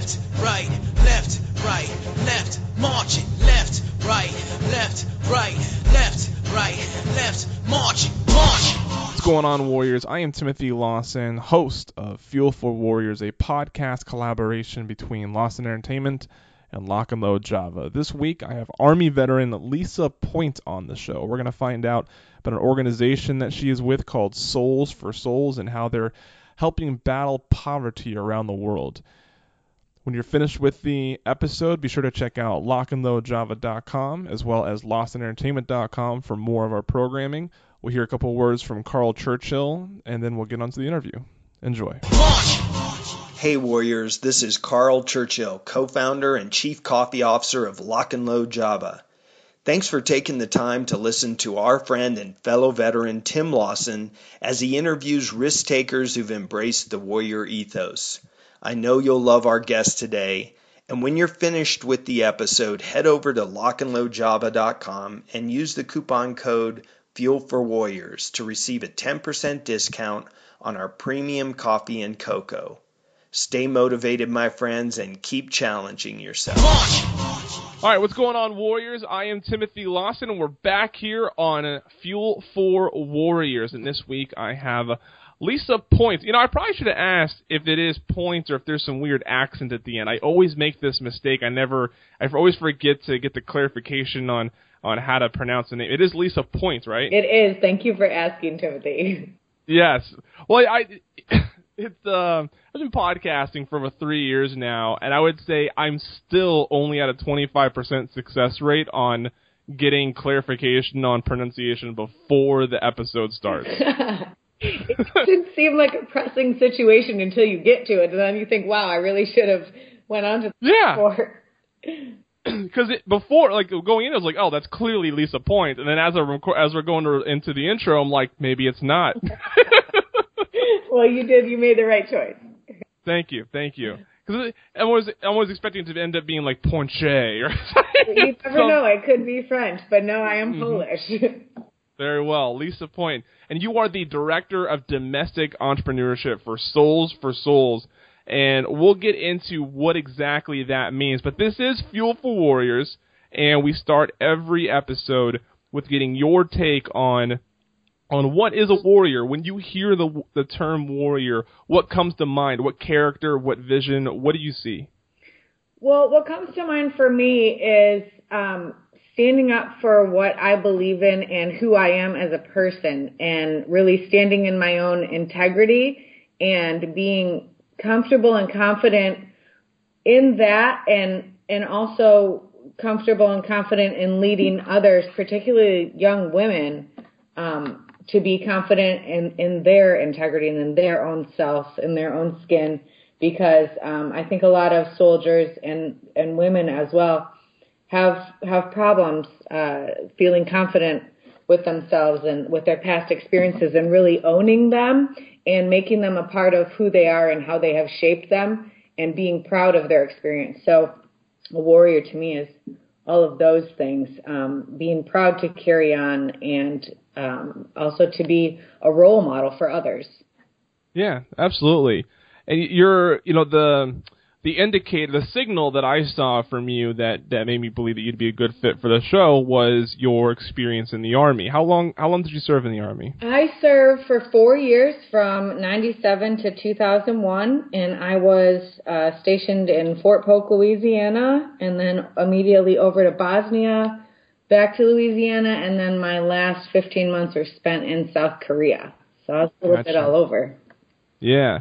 left, right, left, right, left, marching, left, right, left, right, left, right, left, marching, marching. What's going on, Warriors? I am Timothy Lawson, host of Fuel for Warriors, a podcast collaboration between Lawson Entertainment and Lock and Load Java. This week, I have Army veteran Lisa Point on the show. We're going to find out about an organization that she is with called Soles4Souls and how they're helping battle poverty around the world. When you're finished with the episode, be sure to check out lockandloadjava.com as well as lawsonentertainment.com for more of our programming. We'll hear a couple words from Carl Churchill, and then we'll get on to the interview. Enjoy. Hey Warriors, this is Carl Churchill, co-founder and chief coffee officer of Lock and Load Java. Thanks for taking the time to listen to our friend and fellow veteran Tim Lawson as he interviews risk takers who've embraced the warrior ethos. I know you'll love our guest today, and when you're finished with the episode, head over to lockandloadjava.com and use the coupon code Fuel for Warriors to receive a 10% discount on our premium coffee and cocoa. Stay motivated, my friends, and keep challenging yourself. All right, what's going on, Warriors? I am Timothy Lawson, and we're back here on Fuel for Warriors. And this week I have Lisa points. You know, I probably should have asked if it is points or if there's some weird accent at the end. I always make this mistake. I never, I always forget to get the clarification on on how to pronounce the name. It is Lisa Points, right? It is. Thank you for asking, Timothy. Yes. Well, I it's uh, I've been podcasting for over three years now, and I would say I'm still only at a 25% success rate on getting clarification on pronunciation before the episode starts. it should seem like a pressing situation until you get to it, and then you think, "Wow, I really should have went on to yeah." Before. Because before, like going in, I was like, "Oh, that's clearly Lisa Point," and then as I as we're going to, into the intro, I'm like, "Maybe it's not." well, you did. You made the right choice. Thank you, thank you. Because I was I was expecting to end up being like Ponche or something. You never so, know. It could be French, but no, I am mm-hmm. Polish. Very well, Lisa Point, and you are the director of domestic entrepreneurship for Soles4Souls, and we'll get into what exactly that means. But this is Fuel for Warriors, and we start every episode with getting your take on on what is a warrior. When you hear the the term warrior, what comes to mind? What character? What vision? What do you see? Well, what comes to mind for me is um, standing up for what I believe in and who I am as a person, and really standing in my own integrity and being comfortable and confident in that, and and also comfortable and confident in leading others, particularly young women, um, to be confident in, in their integrity and in their own self, in their own skin, because um, I think a lot of soldiers and, and women as well have have problems uh, feeling confident with themselves and with their past experiences and really owning them and making them a part of who they are and how they have shaped them and being proud of their experience. So a warrior to me is all of those things, um, being proud to carry on and um, also to be a role model for others. Yeah, absolutely. And you're, you know, the the indicator, the signal that I saw from you that that made me believe that you'd be a good fit for the show was your experience in the army. How long how long did you serve in the army? I served for four years, from '97 to 2001, and I was uh, stationed in Fort Polk, Louisiana, and then immediately over to Bosnia, back to Louisiana, and then my last 15 months were spent in South Korea. So I was a little gotcha. bit all over. Yeah.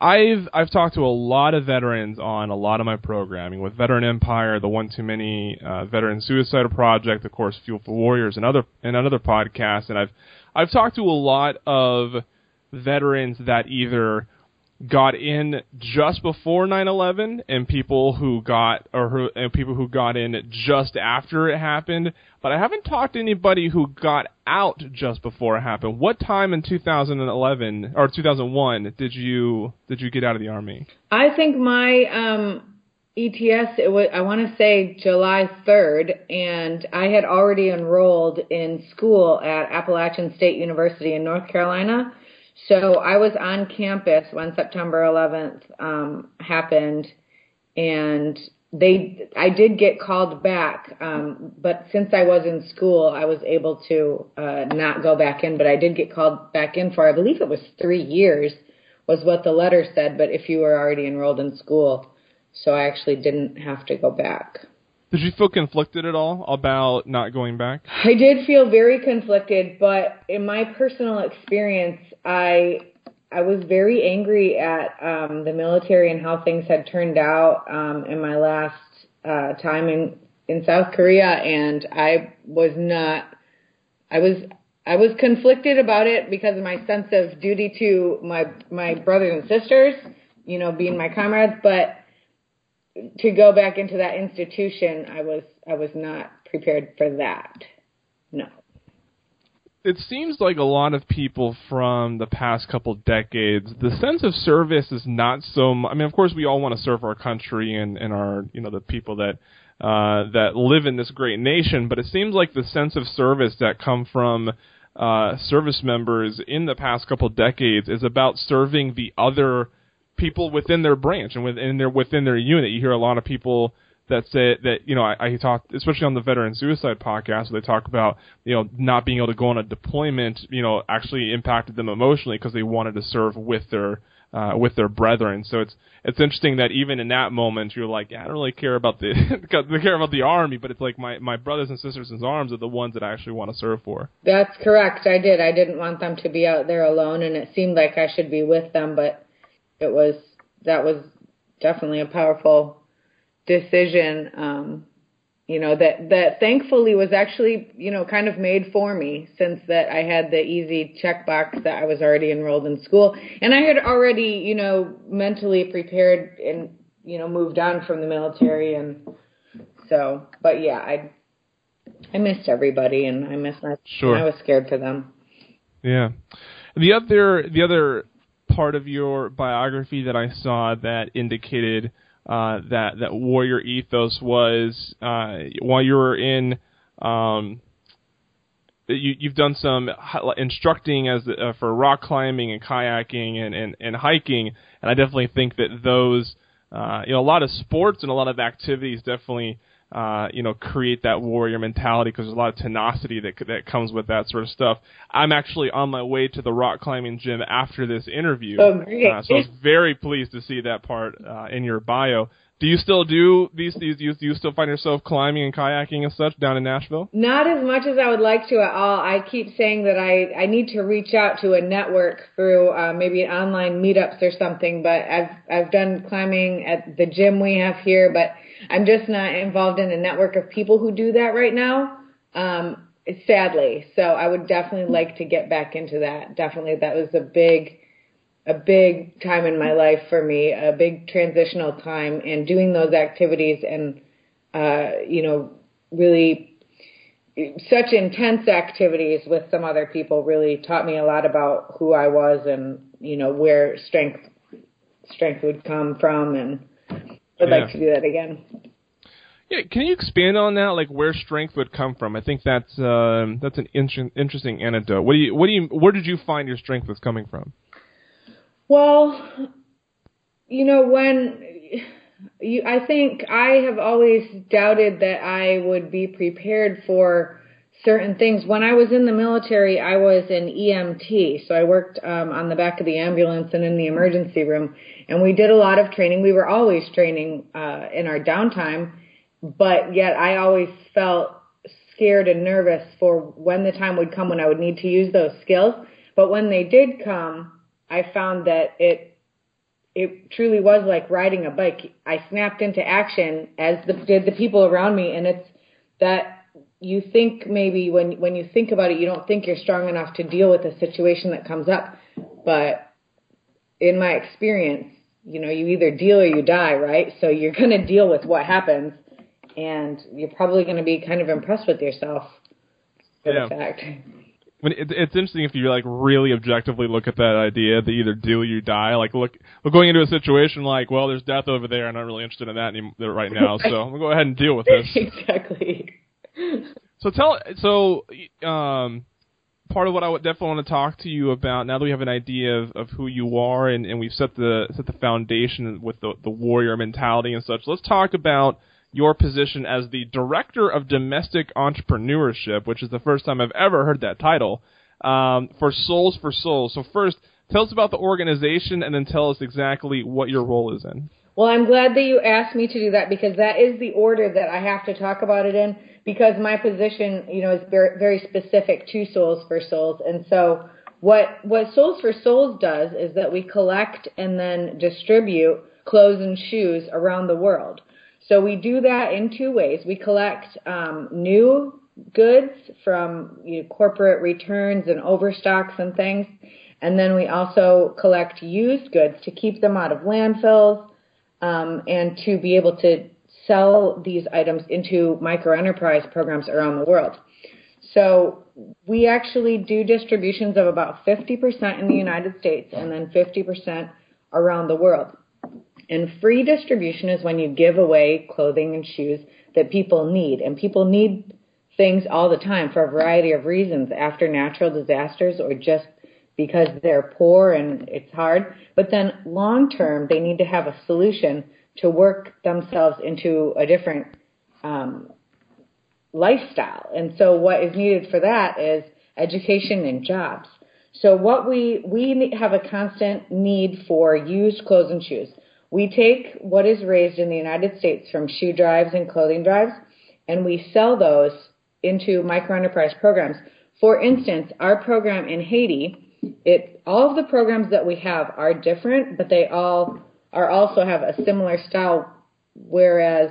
I've I've talked to a lot of veterans on a lot of my programming with Veteran Empire, the One Too Many uh, Veteran Suicide Project, of course, Fuel for Warriors, and other and other podcasts. And I've I've talked to a lot of veterans that either got in just before 9/11 and people who got or who, and people who got in just after it happened, but I haven't talked to anybody who got out just before it happened. What time in 2011 or 2001 did you did you get out of the army? I think my um ETS, it was, I want to say July 3rd, and I had already enrolled in school at Appalachian State University in North Carolina. So I was on campus when September 11th um, happened, and they I did get called back, um, but since I was in school, I was able to uh, not go back in. But I did get called back in for I believe it was three years was what the letter said. But if you were already enrolled in school, so I actually didn't have to go back. Did you feel conflicted at all about not going back? I did feel very conflicted, but in my personal experience, I I was very angry at um, the military and how things had turned out um, in my last uh, time in in South Korea, and I was not. I was I was conflicted about it because of my sense of duty to my my brothers and sisters, you know, being my comrades, but to go back into that institution, I was I was not prepared for that. No. It seems like a lot of people from the past couple decades, the sense of service is not so. I mean, of course, we all want to serve our country and, and our, you know, the people that uh, that live in this great nation. But it seems like the sense of service that come from uh, service members in the past couple decades is about serving the other people within their branch and within their within their unit. You hear a lot of people that say that you know I, I talk especially on the veteran suicide podcast where they talk about you know not being able to go on a deployment you know actually impacted them emotionally because they wanted to serve with their uh, with their brethren. So it's it's interesting that even in that moment you're like yeah, I don't really care about the they care about the army, but it's like my my brothers and sisters in arms are the ones that I actually want to serve for. That's correct. I did. I didn't want them to be out there alone, and it seemed like I should be with them, but it was that was definitely a powerful decision um you know that that thankfully was actually you know kind of made for me since that I had the easy checkbox that I was already enrolled in school. And I had already you know mentally prepared and you know moved on from the military and so but yeah I I missed everybody and I missed my sure. I was scared for them. Yeah. The other the other part of your biography that I saw that indicated uh, that that warrior ethos was uh, while you were in. Um, you, you've done some instructing as uh, for rock climbing and kayaking and, and, and hiking, and I definitely think that those, uh, you know, a lot of sports and a lot of activities definitely uh, you know, create that warrior mentality because there's a lot of tenacity that that comes with that sort of stuff. I'm actually on my way to the rock climbing gym after this interview, oh, great. Uh, so I was very pleased to see that part uh, in your bio. Do you still do these? these do, you, do you still find yourself climbing and kayaking and such down in Nashville? Not as much as I would like to at all. I keep saying that I I need to reach out to a network through uh, maybe online meetups or something. But I've I've done climbing at the gym we have here, but I'm just not involved in a network of people who do that right now. Um, sadly, so I would definitely like to get back into that. Definitely, that was a big, a big time in my life for me, a big transitional time, and doing those activities and, uh, you know, really such intense activities with some other people really taught me a lot about who I was and you know where strength strength would come from and I'd yeah. like to do that again. Yeah, can you expand on that? Like where strength would come from? I think that's uh, that's an in- interesting anecdote. What do you what do you where did you find your strength was coming from? Well, you know when you, I think I have always doubted that I would be prepared for certain things. When I was in the military, I was an EMT, so I worked um, on the back of the ambulance and in the emergency room, and we did a lot of training. We were always training uh, in our downtime, but yet I always felt scared and nervous for when the time would come when I would need to use those skills. But when they did come, I found that it it truly was like riding a bike. I snapped into action as the, did the people around me, and it's that you think maybe when when you think about it, you don't think you're strong enough to deal with a situation that comes up. But in my experience, you know, you either deal or you die, right? So you're going to deal with what happens, and you're probably going to be kind of impressed with yourself. For yeah. the fact. When it, it's interesting if you like really objectively look at that idea that either do or you die. Like look, we're going into a situation like, well, there's death over there, and I'm not really interested in that anymore right now, so I'm gonna go ahead and deal with this. exactly. So tell so um part of what I would definitely want to talk to you about now that we have an idea of, of who you are and, and we've set the set the foundation with the the warrior mentality and such. Let's talk about your position as the director of domestic entrepreneurship, which is the first time I've ever heard that title um, for Soles4Souls. So first, tell us about the organization, and then tell us exactly what your role is in. Well, I'm glad that you asked me to do that because that is the order that I have to talk about it in because my position, you know, is very, very specific to Soles4Souls. And so what, what Soles4Souls does is that we collect and then distribute clothes and shoes around the world. So we do that in two ways. We collect um, new goods from you know, corporate returns and overstocks and things. And then we also collect used goods to keep them out of landfills um, and to be able to sell these items into microenterprise programs around the world. So we actually do distributions of about 50% in the United States and then 50% around the world. And free distribution is when you give away clothing and shoes that people need. And people need things all the time for a variety of reasons after natural disasters or just because they're poor and it's hard. But then long term, they need to have a solution to work themselves into a different um, lifestyle. And so what is needed for that is education and jobs. So what we, we have a constant need for used clothes and shoes. We take what is raised in the United States from shoe drives and clothing drives and we sell those into microenterprise programs. For instance, our program in Haiti, it all of the programs that we have are different, but they all are also have a similar style. Whereas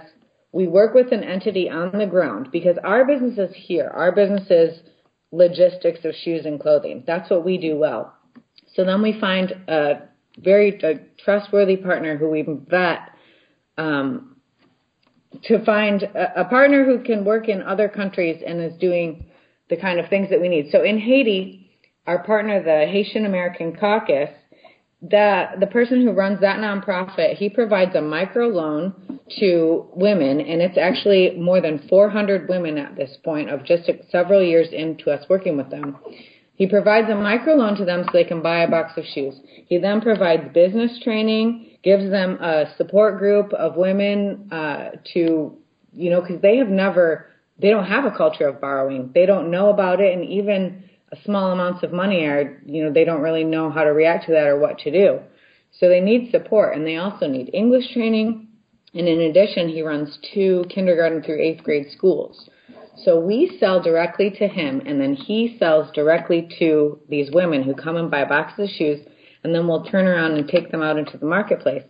we work with an entity on the ground because our business is here. Our business is logistics of shoes and clothing. That's what we do well. So then we find a very a trustworthy partner who we vet um, to find a, a partner who can work in other countries and is doing the kind of things that we need. So in Haiti, our partner, the Haitian American Caucus, the the person who runs that nonprofit, he provides a micro loan to women, and it's actually more than 400 women at this point of just several years into us working with them. He provides a micro loan to them so they can buy a box of shoes. He then provides business training gives them a support group of women uh, to, you know, because they have never, they don't have a culture of borrowing. They don't know about it, and even small amounts of money are, you know, they don't really know how to react to that or what to do. So they need support, and they also need English training. And in addition, he runs two kindergarten through eighth grade schools. So we sell directly to him, and then he sells directly to these women who come and buy boxes of shoes and then we'll turn around and take them out into the marketplace.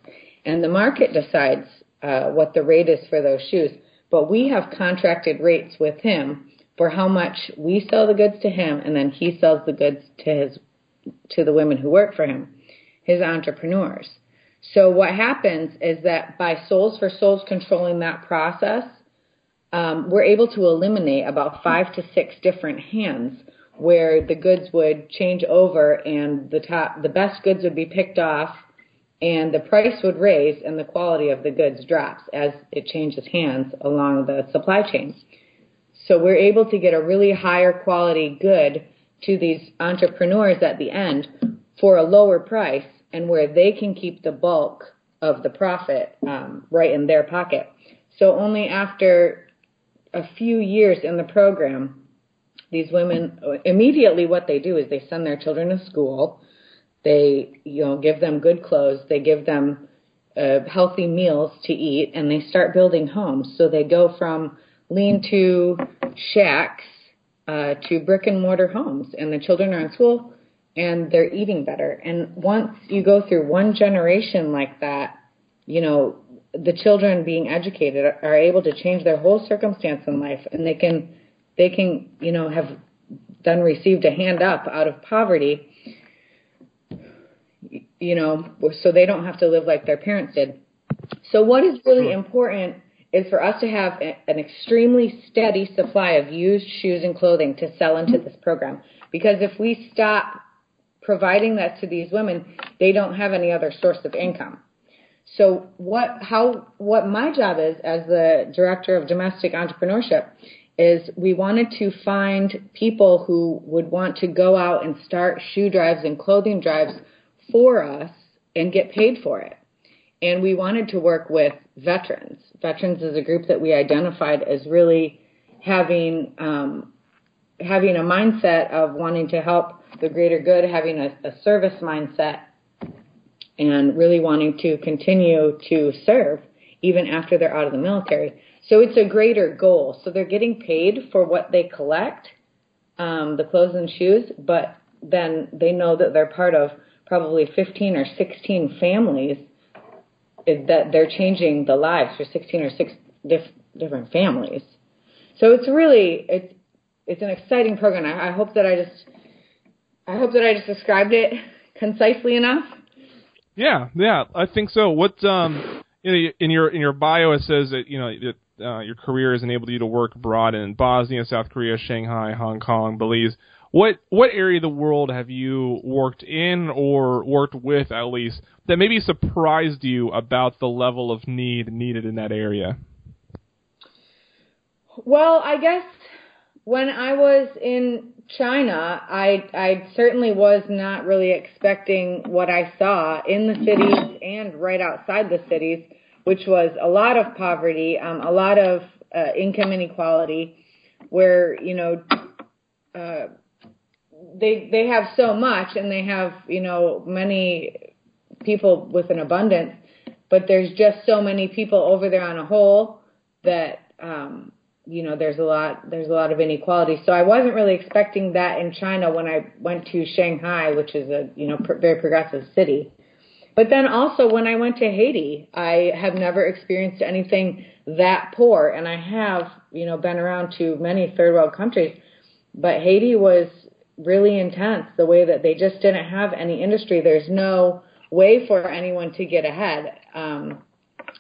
And the market decides uh, what the rate is for those shoes. But we have contracted rates with him for how much we sell the goods to him, and then he sells the goods to his to the women who work for him, his entrepreneurs. So what happens is that by Soles4Souls controlling that process, um, we're able to eliminate about five to six different hands where the goods would change over and the top the best goods would be picked off and the price would raise and the quality of the goods drops as it changes hands along the supply chain. So we're able to get a really higher quality good to these entrepreneurs at the end for a lower price and where they can keep the bulk of the profit um, right in their pocket. So only after a few years in the program these women immediately what they do is they send their children to school. They you know give them good clothes. They give them uh, healthy meals to eat and they start building homes. So they go from lean to shacks uh, to brick and mortar homes and the children are in school and they're eating better and once you go through one generation like that you know the children being educated are able to change their whole circumstance in life and they can they can, you know, have done received a hand up out of poverty, you know, so they don't have to live like their parents did. So what is really important is for us to have an extremely steady supply of used shoes and clothing to sell into this program. Because if we stop providing that to these women, they don't have any other source of income. So what, how, what my job is as the director of domestic entrepreneurship is we wanted to find people who would want to go out and start shoe drives and clothing drives for us and get paid for it. And we wanted to work with veterans. Veterans is a group that we identified as really having um, having a mindset of wanting to help the greater good, having a, a service mindset, and really wanting to continue to serve even after they're out of the military. So it's a greater goal. So they're getting paid for what they collect, um, the clothes and shoes, but then they know that they're part of probably 15 or 16 families that they're changing the lives for 16 or 6 diff- different families. So it's really it's it's an exciting program. I, I hope that I just I hope that I just described it concisely enough. Yeah, yeah, I think so. What um in your in your bio it says that you know that uh, your career has enabled you to work abroad in Bosnia, South Korea, Shanghai, Hong Kong, Belize. What what area of the world have you worked in or worked with at least that maybe surprised you about the level of need needed in that area? Well, I guess when I was in China, I I certainly was not really expecting what I saw in the cities and right outside the cities, which was a lot of poverty, um, a lot of uh, income inequality, where you know uh, they they have so much and they have you know many people with an abundance, but there's just so many people over there on a whole that um, you know there's a lot there's a lot of inequality. So I wasn't really expecting that in China when I went to Shanghai, which is a you know pr- very progressive city. But then also when I went to Haiti, I have never experienced anything that poor, and I have you know been around to many third world countries, but Haiti was really intense. The way that they just didn't have any industry. There's no way for anyone to get ahead. Um,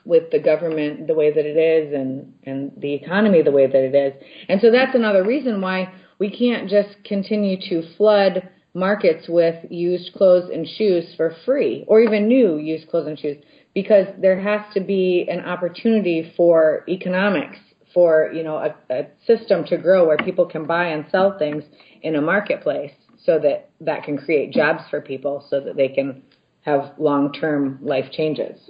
with the government the way that it is and, and the economy the way that it is. And so that's another reason why we can't just continue to flood markets with used clothes and shoes for free or even new used clothes and shoes because there has to be an opportunity for economics for you know a, a system to grow where people can buy and sell things in a marketplace so that that can create jobs for people so that they can have long-term life changes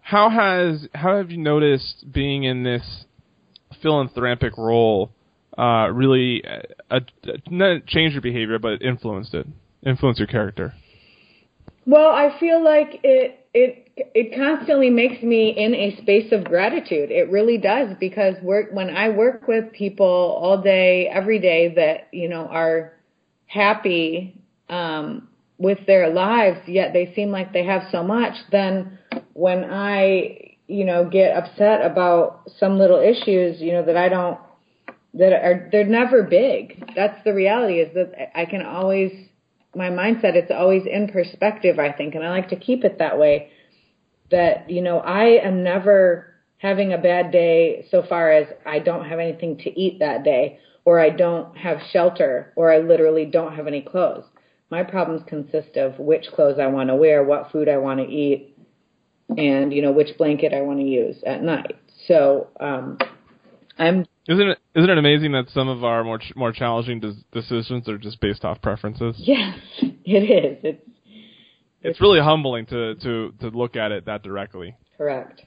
how has how have you noticed being in this philanthropic role uh, really uh, uh, not changed your behavior, but influenced it, influenced your character? Well, I feel like it it it constantly makes me in a space of gratitude. It really does because work when I work with people all day, every day that you know are happy um, with their lives, yet they seem like they have so much. Then when I, you know, get upset about some little issues, you know, that I don't, that are, they're never big. That's the reality is that I can always, my mindset, it's always in perspective, I think, and I like to keep it that way. That, you know, I am never having a bad day so far as I don't have anything to eat that day, or I don't have shelter, or I literally don't have any clothes. My problems consist of which clothes I want to wear, what food I want to eat, and you know which blanket I want to use at night. So um, I'm. Isn't it isn't it amazing that some of our more more challenging decisions are just based off preferences? Yes, it is. It's it's, it's really humbling to to to look at it that directly. Correct.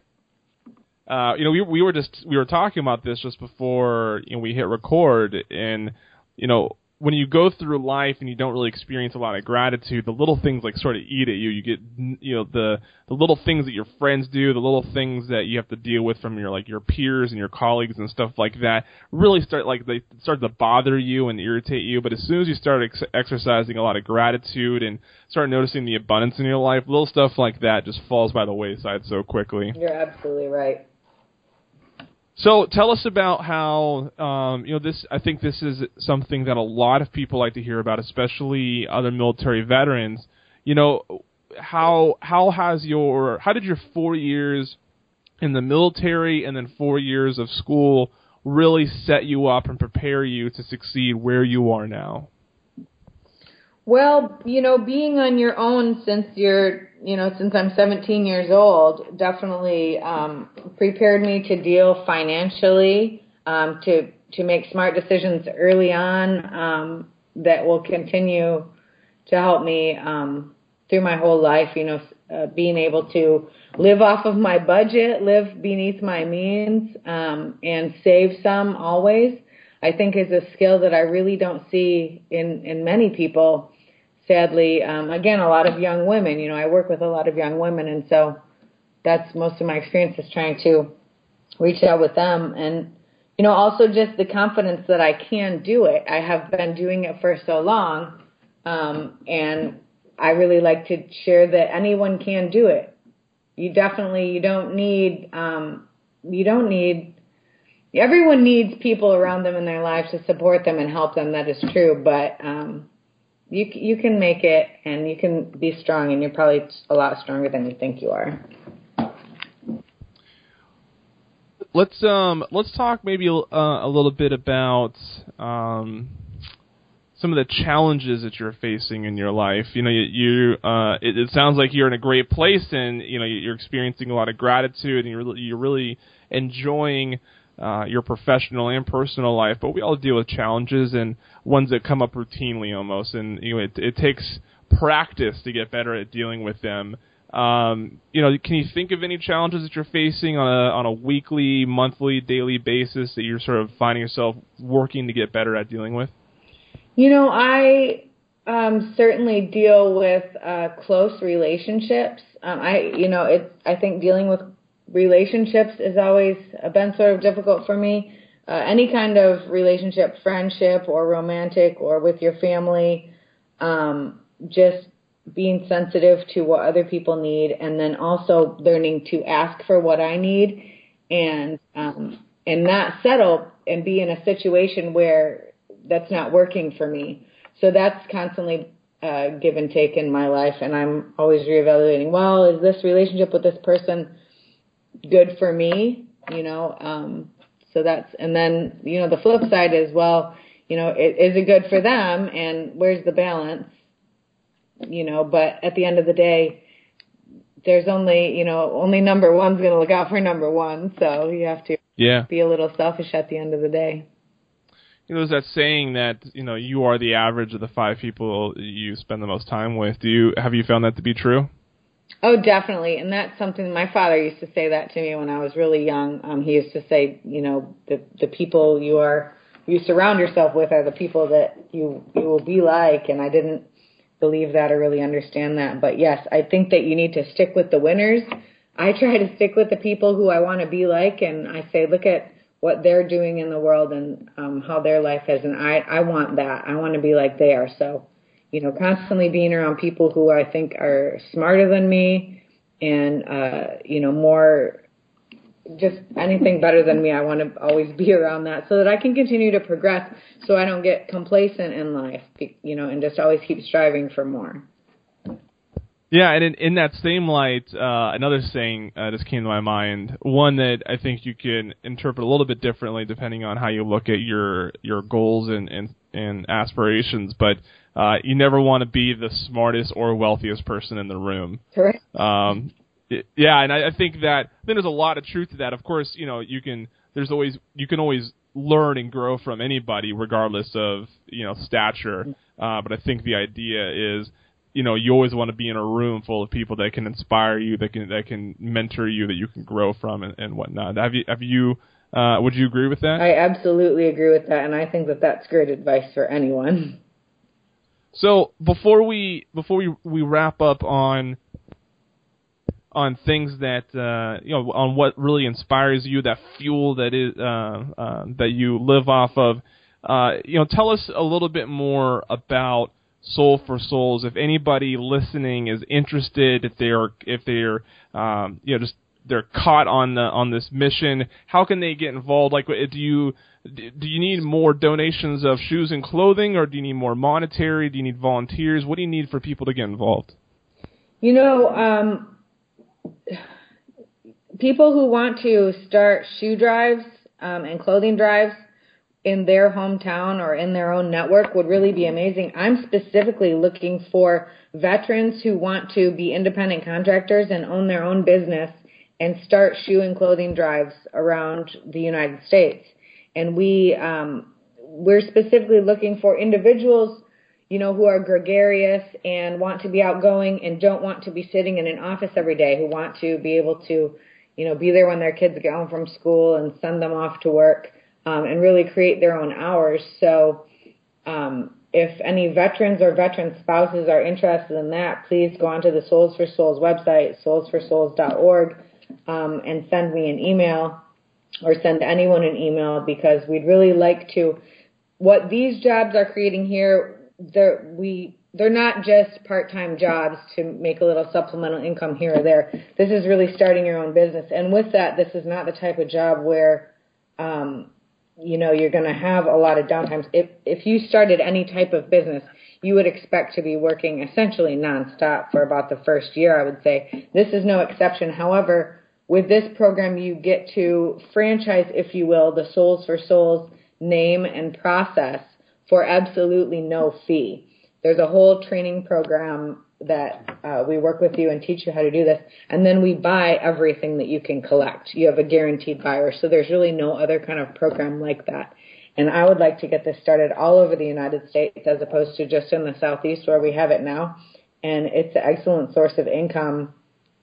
Uh, you know, we we were just we were talking about this just before you know, we hit record, and you know, when you go through life and you don't really experience a lot of gratitude, the little things like sort of eat at you. You get you know the the little things that your friends do, the little things that you have to deal with from your like your peers and your colleagues and stuff like that really start like they start to bother you and irritate you. But as soon as you start ex- exercising a lot of gratitude and start noticing the abundance in your life, little stuff like that just falls by the wayside so quickly. You're absolutely right. So tell us about how um, you know this. I think this is something that a lot of people like to hear about, especially other military veterans. You know, how how has your how did your four years in the military and then four years of school really set you up and prepare you to succeed where you are now? Well, you know, being on your own since you're, you know, since I'm 17 years old, definitely um, prepared me to deal financially, um, to to make smart decisions early on um, that will continue to help me um, through my whole life. You know, uh, being able to live off of my budget, live beneath my means, um, and save some always. I think is a skill that I really don't see in in many people. Sadly, um, again, a lot of young women. You know, I work with a lot of young women, and so that's most of my experience is trying to reach out with them and you know also just the confidence that I can do it. I have been doing it for so long, um, and I really like to share that anyone can do it. You definitely you don't need um, you don't need everyone needs people around them in their lives to support them and help them. That is true, but um, you you can make it and you can be strong, and you're probably a lot stronger than you think you are. Let's um let's talk maybe uh, a little bit about um some of the challenges that you're facing in your life. You know, you, you uh, it, it sounds like you're in a great place, and you know you're experiencing a lot of gratitude, and you're you're really enjoying uh, your professional and personal life. But we all deal with challenges and ones that come up routinely almost, and you know it, it takes practice to get better at dealing with them. Um, you know, can you think of any challenges that you're facing on a on a weekly, monthly, daily basis that you're sort of finding yourself working to get better at dealing with? You know, I um, certainly deal with uh, close relationships. Um, I, you know, it's I think dealing with relationships has always been sort of difficult for me. Uh, any kind of relationship, friendship or romantic or with your family, um, just being sensitive to what other people need and then also learning to ask for what I need and um, and not settle and be in a situation where that's not working for me. So that's constantly uh, give and take in my life, and I'm always reevaluating. Well, is this relationship with this person good for me? You know, um, so that's and then you know the flip side is well, you know, it, is it good for them, and where's the balance? You know, but at the end of the day, there's only you know only number one's going to look out for number one, so you have to yeah be a little selfish at the end of the day you know, there's that saying that you know you are the average of the five people you spend the most time with. Do you have you found that to be true? Oh, definitely, and that's something my father used to say that to me when I was really young. Um, he used to say, you know, the the people you are you surround yourself with are the people that you you will be like, and I didn't believe that or really understand that, but yes, I think that you need to stick with the winners. I try to stick with the people who I want to be like, and I say, look at what they're doing in the world and um, how their life is. And I, I want that. I want to be like they are. So, you know, constantly being around people who I think are smarter than me and, uh, you know, more just anything better than me. I want to always be around that so that I can continue to progress so I don't get complacent in life, you know, and just always keep striving for more. Yeah, and in, in that same light, uh, another saying uh, just came to my mind. One that I think you can interpret a little bit differently depending on how you look at your your goals and and, and aspirations. But uh, you never want to be the smartest or wealthiest person in the room. Correct. Um, it, yeah, and I, I think that then there's a lot of truth to that. Of course, you know you can. There's always you can always learn and grow from anybody regardless of you know stature. Uh, but I think the idea is you know you always want to be in a room full of people that can inspire you, that can that can mentor you, that you can grow from and, and whatnot. Have you have you uh, would you agree with that? I absolutely agree with that, and I think that that's great advice for anyone. So before we before we we wrap up on on things that uh, you know on what really inspires you, that fuel that is uh, uh, that you live off of. Uh, you know, tell us a little bit more about Soul for Souls. If anybody listening is interested, if they're if they're um, you know just they're caught on the, on this mission, how can they get involved? Like, do you do you need more donations of shoes and clothing, or do you need more monetary? Do you need volunteers? What do you need for people to get involved? You know, um, people who want to start shoe drives um, and clothing drives in their hometown or in their own network would really be amazing. I'm specifically looking for veterans who want to be independent contractors and own their own business and start shoe and clothing drives around the United States. And we um, we're specifically looking for individuals, you know, who are gregarious and want to be outgoing and don't want to be sitting in an office every day, who want to be able to, you know, be there when their kids get home from school and send them off to work um, and really create their own hours. So, um, if any veterans or veteran spouses are interested in that, please go onto the Soles4Souls website, soles4souls.org, um, and send me an email or send anyone an email because we'd really like to. What these jobs are creating here, they're, we they're not just part-time jobs to make a little supplemental income here or there. This is really starting your own business, and with that, this is not the type of job where um, you know, you're going to have a lot of downtimes. If if you started any type of business, you would expect to be working essentially nonstop for about the first year, I would say. This is no exception. However, with this program, you get to franchise, if you will, the Soles4Souls name and process for absolutely no fee. There's a whole training program that uh, we work with you and teach you how to do this, and then we buy everything that you can collect. You have a guaranteed buyer, so there's really no other kind of program like that. And I would like to get this started all over the United States as opposed to just in the Southeast where we have it now. And it's an excellent source of income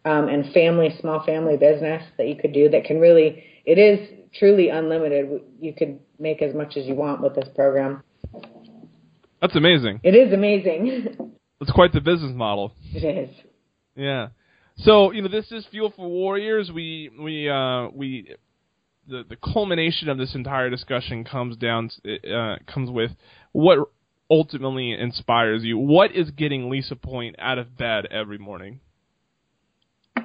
um, and family, small family business that you could do that can really, it is truly unlimited. You could make as much as you want with this program. That's amazing. It is amazing. It's quite the business model. It is. Yeah. So you know, this is Fuel for Warriors. We we uh, we the the culmination of this entire discussion comes down uh, comes with what ultimately inspires you. What is getting Lisa Point out of bed every morning?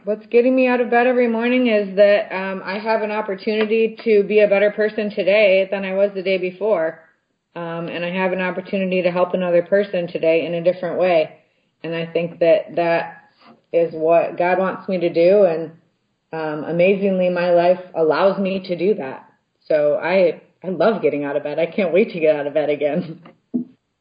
What's getting me out of bed every morning is that um, I have an opportunity to be a better person today than I was the day before um, and I have an opportunity to help another person today in a different way. And I think that that is what God wants me to do, and um, amazingly, my life allows me to do that. So I I love getting out of bed. I can't wait to get out of bed again.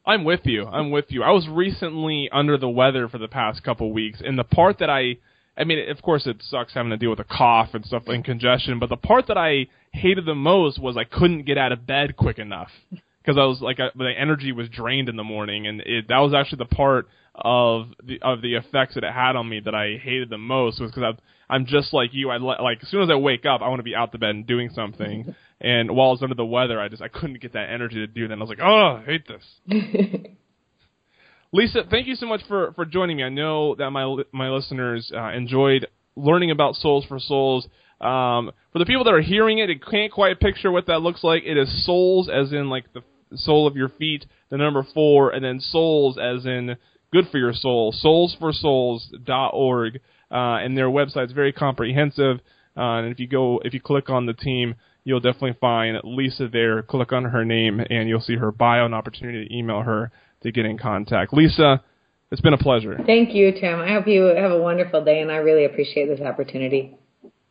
I'm with you. I'm with you. I was recently under the weather for the past couple weeks, and the part that I I mean, of course, it sucks having to deal with a cough and stuff and congestion. But the part that I hated the most was I couldn't get out of bed quick enough because I was like I, my energy was drained in the morning, and it, that was actually the part of the of the effects that it had on me that I hated the most was because I'm just like you. I like as soon as I wake up, I want to be out the bed and doing something. and while I was under the weather, I just I couldn't get that energy to do that. And I was like, oh, I hate this. Lisa, thank you so much for for joining me. I know that my my listeners uh, enjoyed learning about Soles4Souls. Um, for the people that are hearing it, it can't quite picture what that looks like. It is soles, as in like the sole of your feet, the number four, and then souls, as in good for your soul. Soles4souls.org, uh, and their website's very comprehensive. Uh, and if you go, if you click on the team, you'll definitely find Lisa there. Click on her name, and you'll see her bio and opportunity to email her to get in contact. Lisa, it's been a pleasure. Thank you, Tim. I hope you have a wonderful day, and I really appreciate this opportunity.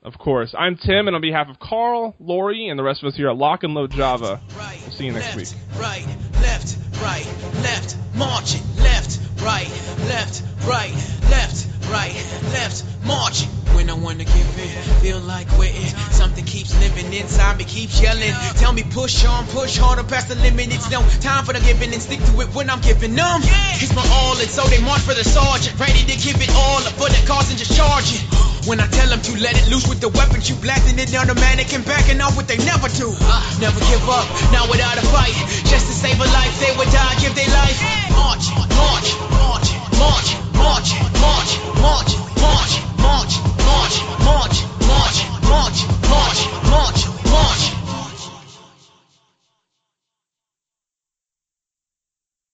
Of course. I'm Tim, and on behalf of Carl, Lori, and the rest of us here at Lock and Load Java, we'll see you next left, week. Right, left, right, left, marching, left, right, left, right, left, right, left, march. When I wanna give in, feel like quitting. Something keeps living inside me, keeps yelling. Tell me push on, push harder past the limit. It's no time for the giving and stick to it when I'm giving them. It's my all, and so they march for the sergeant, ready to give it all up for the cause and just charge it. When I tell them to let it loose with the weapons, you blasting it down the mannequin, backing off what they never do. Uh. Never give up, not without a fight. Just to save a life, they would die, give their life march, march, march, march, march, march, march, march, march, march, march, march, march.